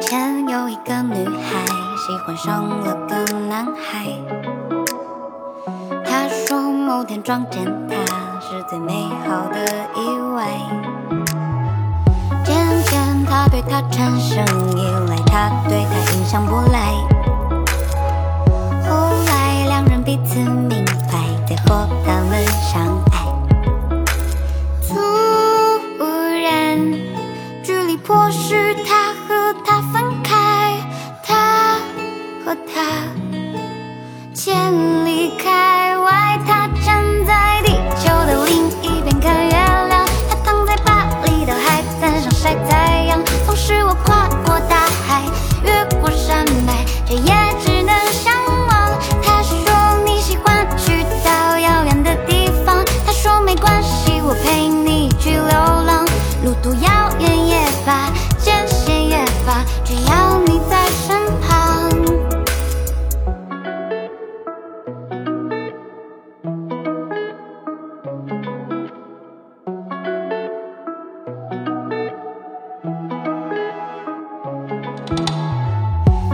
前有一个女孩喜欢上了个男孩，她说某天撞见他是最美好的意外，渐渐他对她产生依赖，他对他影响不来。后来两人彼此明白，对和他们相爱。突然距离迫使。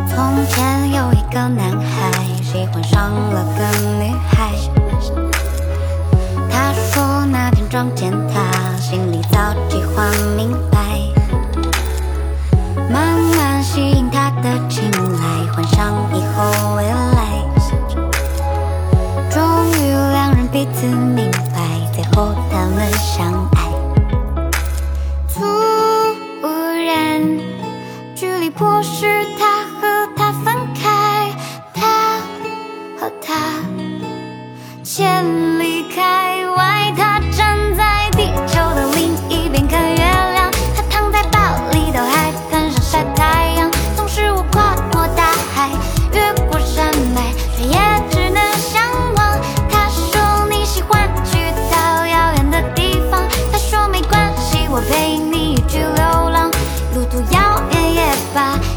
从前有一个男孩喜欢上了个女孩，他说那天撞见她，心里早计划明白，慢慢吸引他的青睐，幻想以后未来，终于两人彼此明白，最后他们相爱。不是他和她分开他和她见吧